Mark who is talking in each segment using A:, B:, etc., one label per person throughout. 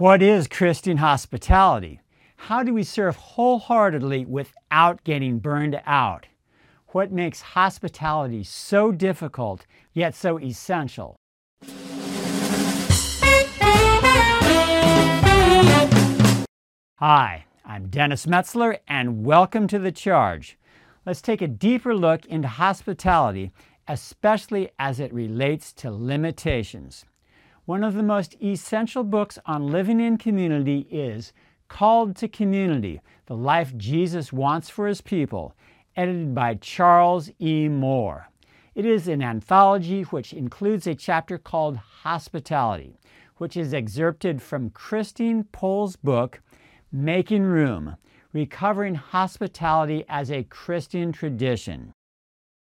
A: What is Christian hospitality? How do we serve wholeheartedly without getting burned out? What makes hospitality so difficult yet so essential? Hi, I'm Dennis Metzler, and welcome to The Charge. Let's take a deeper look into hospitality, especially as it relates to limitations. One of the most essential books on living in community is Called to Community The Life Jesus Wants for His People, edited by Charles E. Moore. It is an anthology which includes a chapter called Hospitality, which is excerpted from Christine Pohl's book, Making Room Recovering Hospitality as a Christian Tradition.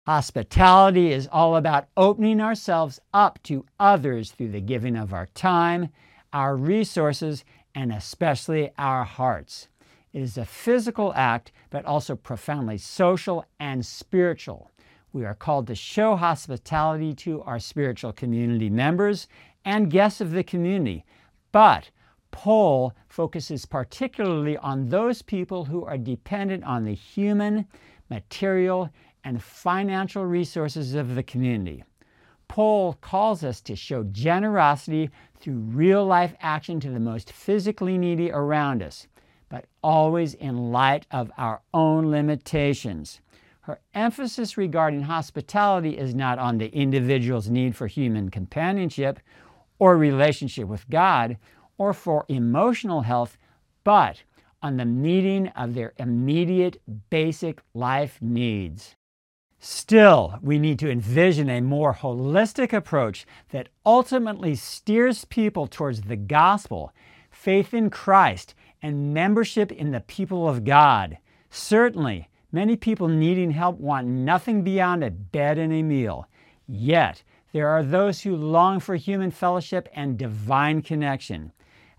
A: Hospitality is all about opening ourselves up to others through the giving of our time, our resources, and especially our hearts. It is a physical act, but also profoundly social and spiritual. We are called to show hospitality to our spiritual community members and guests of the community. But Pohl focuses particularly on those people who are dependent on the human, material, and financial resources of the community. Pohl calls us to show generosity through real life action to the most physically needy around us, but always in light of our own limitations. Her emphasis regarding hospitality is not on the individual's need for human companionship or relationship with God or for emotional health, but on the meeting of their immediate basic life needs. Still, we need to envision a more holistic approach that ultimately steers people towards the gospel, faith in Christ, and membership in the people of God. Certainly, many people needing help want nothing beyond a bed and a meal. Yet, there are those who long for human fellowship and divine connection.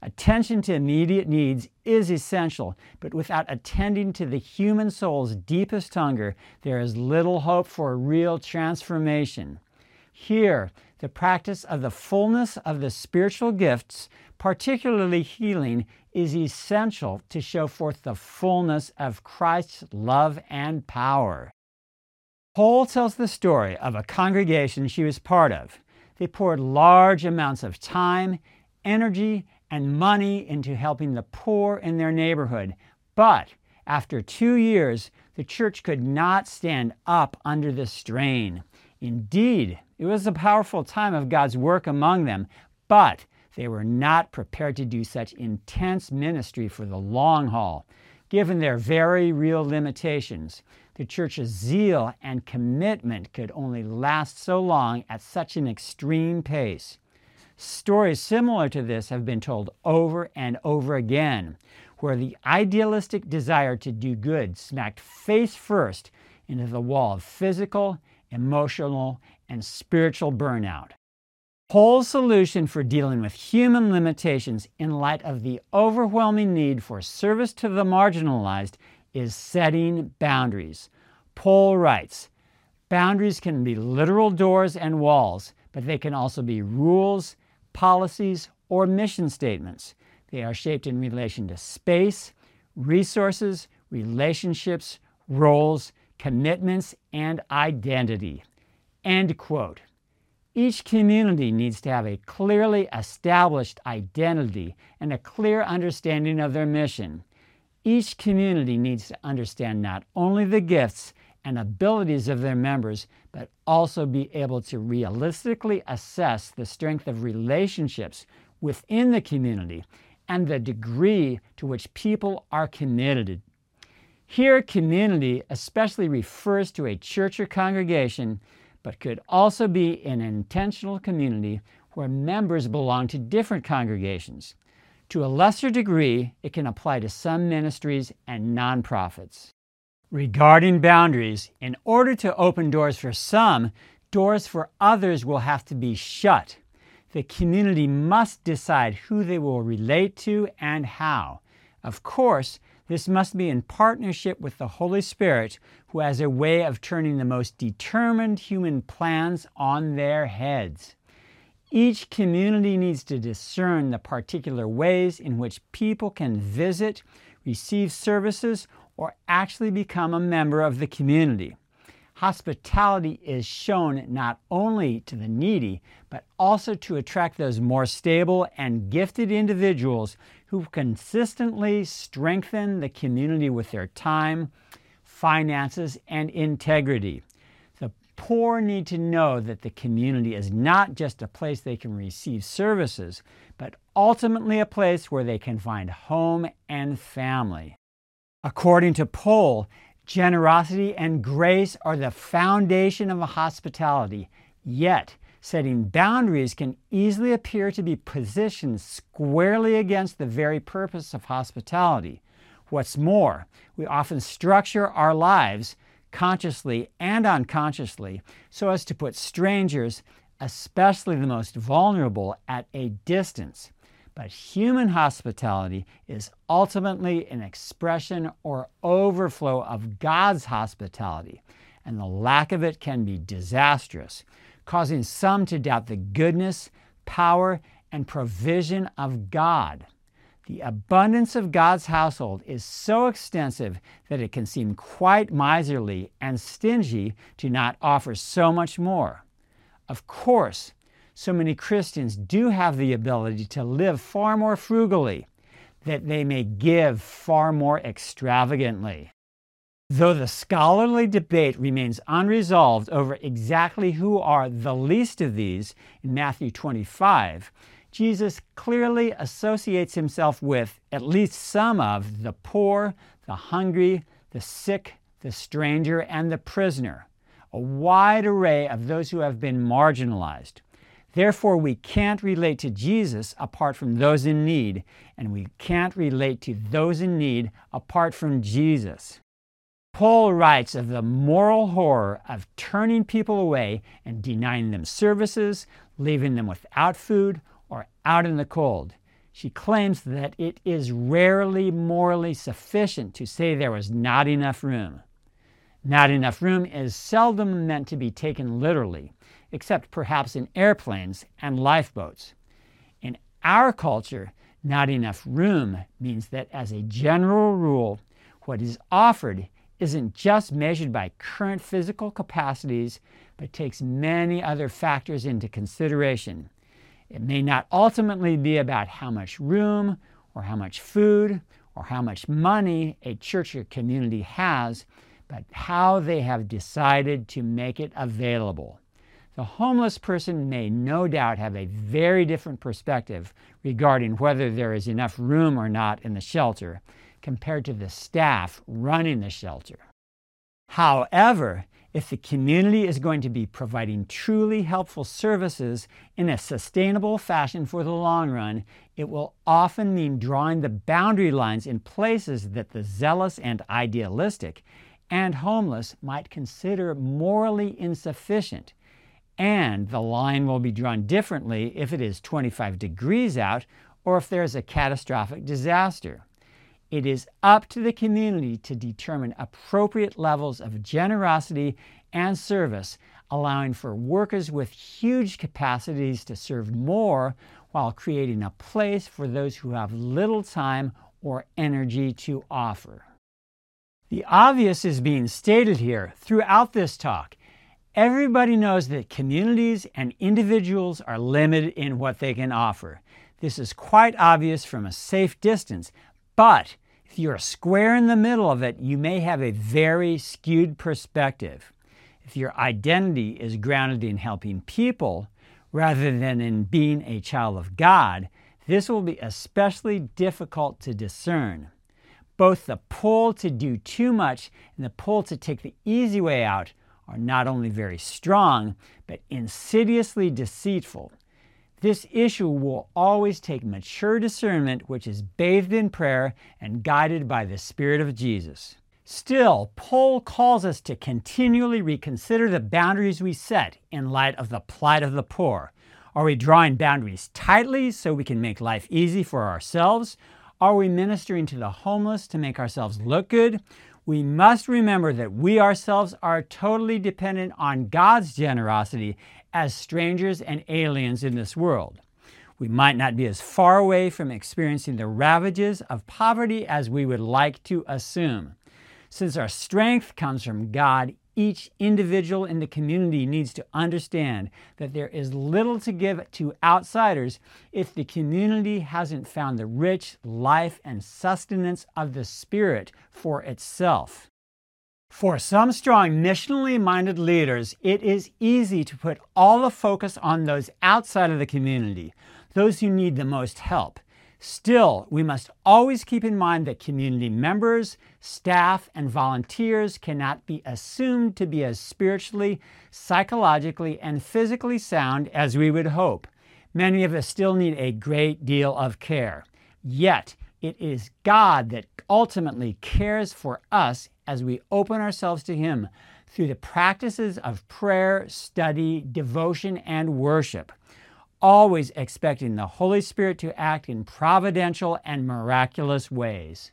A: Attention to immediate needs is essential, but without attending to the human soul's deepest hunger, there is little hope for real transformation. Here, the practice of the fullness of the spiritual gifts, particularly healing, is essential to show forth the fullness of Christ's love and power. Pohl tells the story of a congregation she was part of. They poured large amounts of time, energy, and money into helping the poor in their neighborhood. But after two years, the church could not stand up under the strain. Indeed, it was a powerful time of God's work among them, but they were not prepared to do such intense ministry for the long haul, given their very real limitations. The church's zeal and commitment could only last so long at such an extreme pace. Stories similar to this have been told over and over again, where the idealistic desire to do good smacked face first into the wall of physical, emotional, and spiritual burnout. Pohl's solution for dealing with human limitations in light of the overwhelming need for service to the marginalized is setting boundaries. Pohl writes Boundaries can be literal doors and walls, but they can also be rules, policies, or mission statements. They are shaped in relation to space, resources, relationships, roles, commitments, and identity. End quote. Each community needs to have a clearly established identity and a clear understanding of their mission. Each community needs to understand not only the gifts and abilities of their members, but also be able to realistically assess the strength of relationships within the community and the degree to which people are committed. Here, community especially refers to a church or congregation, but could also be an intentional community where members belong to different congregations. To a lesser degree, it can apply to some ministries and nonprofits. Regarding boundaries, in order to open doors for some, doors for others will have to be shut. The community must decide who they will relate to and how. Of course, this must be in partnership with the Holy Spirit, who has a way of turning the most determined human plans on their heads. Each community needs to discern the particular ways in which people can visit, receive services, or actually become a member of the community. Hospitality is shown not only to the needy, but also to attract those more stable and gifted individuals who consistently strengthen the community with their time, finances, and integrity. The poor need to know that the community is not just a place they can receive services, but ultimately a place where they can find home and family. According to Pohl, generosity and grace are the foundation of hospitality, yet setting boundaries can easily appear to be positioned squarely against the very purpose of hospitality. What's more, we often structure our lives, consciously and unconsciously, so as to put strangers, especially the most vulnerable, at a distance. But human hospitality is ultimately an expression or overflow of God's hospitality, and the lack of it can be disastrous, causing some to doubt the goodness, power, and provision of God. The abundance of God's household is so extensive that it can seem quite miserly and stingy to not offer so much more. Of course, so many Christians do have the ability to live far more frugally, that they may give far more extravagantly. Though the scholarly debate remains unresolved over exactly who are the least of these in Matthew 25, Jesus clearly associates himself with at least some of the poor, the hungry, the sick, the stranger, and the prisoner, a wide array of those who have been marginalized. Therefore, we can't relate to Jesus apart from those in need, and we can't relate to those in need apart from Jesus. Pohl writes of the moral horror of turning people away and denying them services, leaving them without food, or out in the cold. She claims that it is rarely morally sufficient to say there was not enough room. Not enough room is seldom meant to be taken literally, except perhaps in airplanes and lifeboats. In our culture, not enough room means that as a general rule, what is offered isn't just measured by current physical capacities, but takes many other factors into consideration, it may not ultimately be about how much room or how much food or how much money a church or community has, but how they have decided to make it available. The homeless person may no doubt have a very different perspective regarding whether there is enough room or not in the shelter compared to the staff running the shelter. However, if the community is going to be providing truly helpful services in a sustainable fashion for the long run, it will often mean drawing the boundary lines in places that the zealous and idealistic and homeless might consider morally insufficient. And the line will be drawn differently if it is 25 degrees out or if there is a catastrophic disaster. It is up to the community to determine appropriate levels of generosity and service, allowing for workers with huge capacities to serve more while creating a place for those who have little time or energy to offer. The obvious is being stated here throughout this talk. Everybody knows that communities and individuals are limited in what they can offer. This is quite obvious from a safe distance, but if you're square in the middle of it, you may have a very skewed perspective. If your identity is grounded in helping people rather than in being a child of God, this will be especially difficult to discern. Both the pull to do too much and the pull to take the easy way out are not only very strong, but insidiously deceitful. This issue will always take mature discernment, which is bathed in prayer and guided by the Spirit of Jesus. Still, Pohl calls us to continually reconsider the boundaries we set in light of the plight of the poor. Are we drawing boundaries tightly so we can make life easy for ourselves? Are we ministering to the homeless to make ourselves look good? We must remember that we ourselves are totally dependent on God's generosity as strangers and aliens in this world. We might not be as far away from experiencing the ravages of poverty as we would like to assume. Since our strength comes from God, each individual in the community needs to understand that there is little to give to outsiders if the community hasn't found the rich life and sustenance of the Spirit for itself. For some strong missionally minded leaders, it is easy to put all the focus on those outside of the community, those who need the most help. Still, we must always keep in mind that community members, staff, and volunteers cannot be assumed to be as spiritually, psychologically, and physically sound as we would hope. Many of us still need a great deal of care. Yet, it is God that ultimately cares for us as we open ourselves to Him through the practices of prayer, study, devotion, and worship always expecting the Holy Spirit to act in providential and miraculous ways.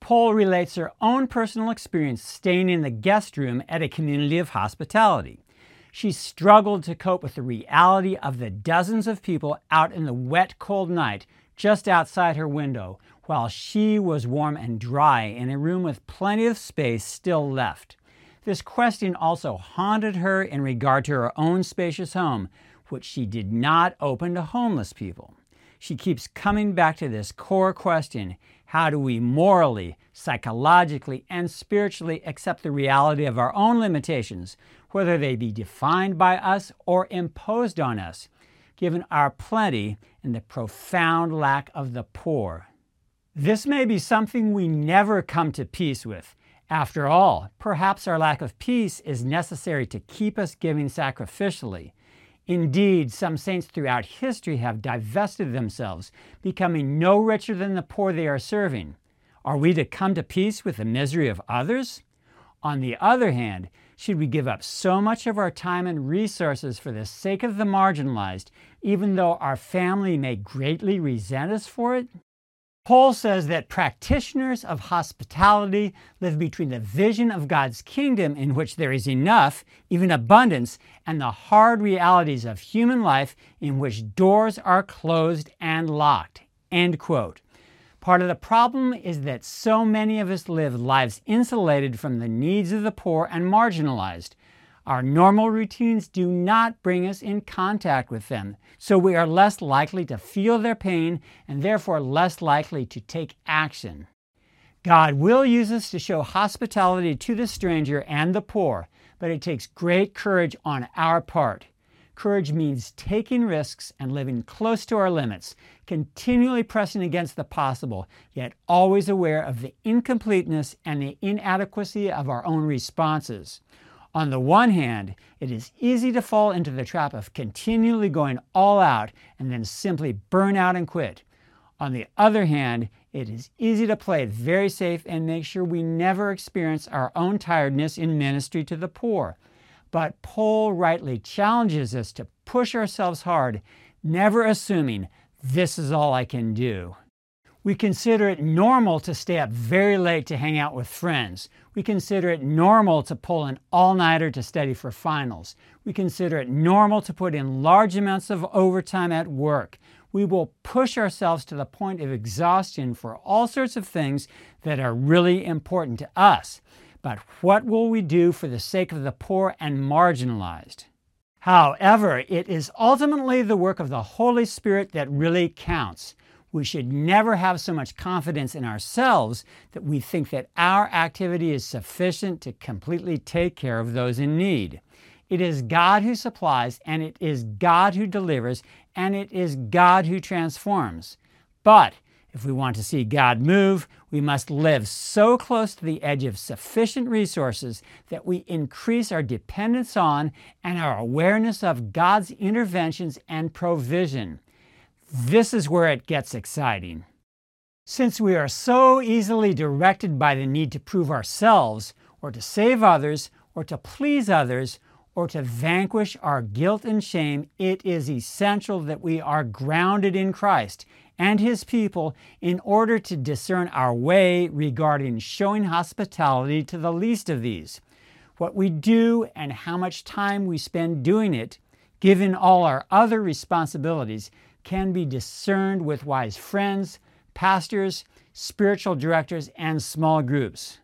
A: Pohl relates her own personal experience staying in the guest room at a community of hospitality. She struggled to cope with the reality of the dozens of people out in the wet, cold night just outside her window, while she was warm and dry in a room with plenty of space still left. This question also haunted her in regard to her own spacious home, which she did not open to homeless people. She keeps coming back to this core question how do we morally, psychologically, and spiritually accept the reality of our own limitations, whether they be defined by us or imposed on us, given our plenty and the profound lack of the poor? This may be something we never come to peace with. After all, perhaps our lack of peace is necessary to keep us giving sacrificially Indeed, some saints throughout history have divested themselves, becoming no richer than the poor they are serving. Are we to come to peace with the misery of others? On the other hand, should we give up so much of our time and resources for the sake of the marginalized, even though our family may greatly resent us for it? Pohl says that practitioners of hospitality live between the vision of God's kingdom, in which there is enough, even abundance, and the hard realities of human life, in which doors are closed and locked. End quote. Part of the problem is that so many of us live lives insulated from the needs of the poor and marginalized. Our normal routines do not bring us in contact with them, so we are less likely to feel their pain and therefore less likely to take action. God will use us to show hospitality to the stranger and the poor, but it takes great courage on our part. Courage means taking risks and living close to our limits, continually pressing against the possible, yet always aware of the incompleteness and the inadequacy of our own responses. On the one hand, it is easy to fall into the trap of continually going all out and then simply burn out and quit. On the other hand, it is easy to play it very safe and make sure we never experience our own tiredness in ministry to the poor. But Pohl rightly challenges us to push ourselves hard, never assuming this is all I can do. We consider it normal to stay up very late to hang out with friends. We consider it normal to pull an all nighter to study for finals. We consider it normal to put in large amounts of overtime at work. We will push ourselves to the point of exhaustion for all sorts of things that are really important to us. But what will we do for the sake of the poor and marginalized? However, it is ultimately the work of the Holy Spirit that really counts. We should never have so much confidence in ourselves that we think that our activity is sufficient to completely take care of those in need. It is God who supplies, and it is God who delivers, and it is God who transforms. But if we want to see God move, we must live so close to the edge of sufficient resources that we increase our dependence on and our awareness of God's interventions and provision. This is where it gets exciting. Since we are so easily directed by the need to prove ourselves, or to save others, or to please others, or to vanquish our guilt and shame, it is essential that we are grounded in Christ and His people in order to discern our way regarding showing hospitality to the least of these. What we do and how much time we spend doing it given all our other responsibilities, can be discerned with wise friends, pastors, spiritual directors, and small groups.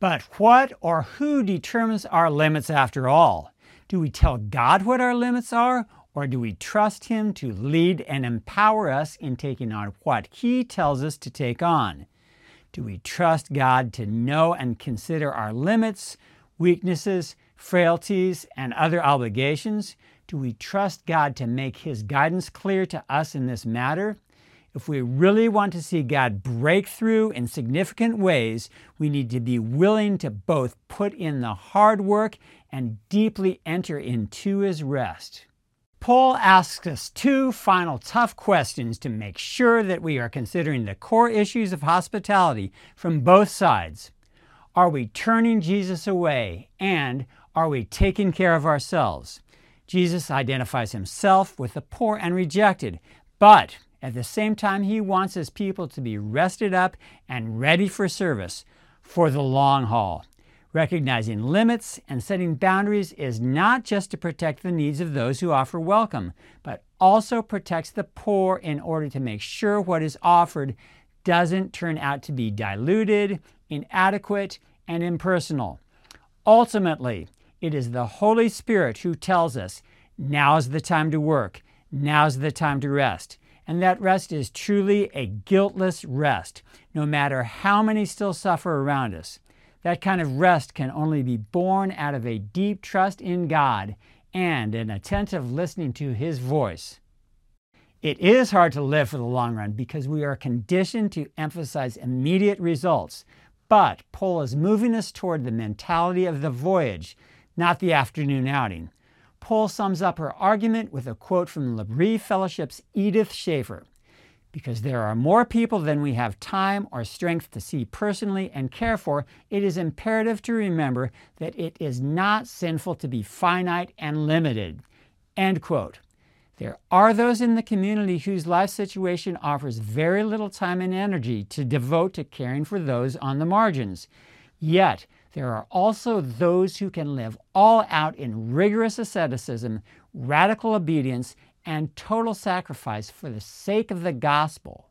A: But what or who determines our limits after all? Do we tell God what our limits are, or do we trust Him to lead and empower us in taking on what He tells us to take on? Do we trust God to know and consider our limits, weaknesses, frailties, and other obligations? Do we trust God to make His guidance clear to us in this matter? If we really want to see God break through in significant ways, we need to be willing to both put in the hard work and deeply enter into His rest. Pohl asks us two final tough questions to make sure that we are considering the core issues of hospitality from both sides. Are we turning Jesus away? And are we taking care of ourselves? Jesus identifies himself with the poor and rejected, but at the same time, he wants his people to be rested up and ready for service for the long haul. Recognizing limits and setting boundaries is not just to protect the needs of those who offer welcome, but also protects the poor in order to make sure what is offered doesn't turn out to be diluted, inadequate, and impersonal. Ultimately, it is the Holy Spirit who tells us now's the time to work, now's the time to rest. And that rest is truly a guiltless rest, no matter how many still suffer around us. That kind of rest can only be born out of a deep trust in God and an attentive listening to His voice. It is hard to live for the long run because we are conditioned to emphasize immediate results, but Pohl is moving us toward the mentality of the voyage, not the afternoon outing. Pohl sums up her argument with a quote from L'Abri Fellowship's Edith Schaeffer because there are more people than we have time or strength to see personally and care for, it is imperative to remember that it is not sinful to be finite and limited. End quote. There are those in the community whose life situation offers very little time and energy to devote to caring for those on the margins. Yet, there are also those who can live all out in rigorous asceticism, radical obedience, and total sacrifice for the sake of the gospel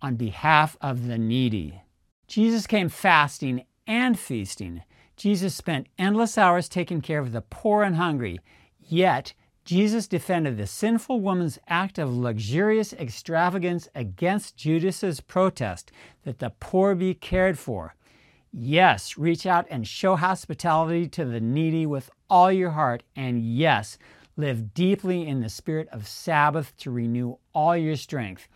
A: on behalf of the needy. Jesus came fasting and feasting. Jesus spent endless hours taking care of the poor and hungry. Yet, Jesus defended the sinful woman's act of luxurious extravagance against Judas's protest that the poor be cared for. Yes, reach out and show hospitality to the needy with all your heart. And yes, Live deeply in the spirit of Sabbath to renew all your strength.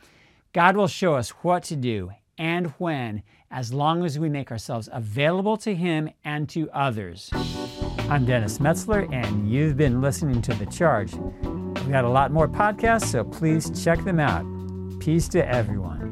A: God will show us what to do and when, as long as we make ourselves available to Him and to others. I'm Dennis Metzler, and you've been listening to The Charge. We've got a lot more podcasts, so please check them out. Peace to everyone.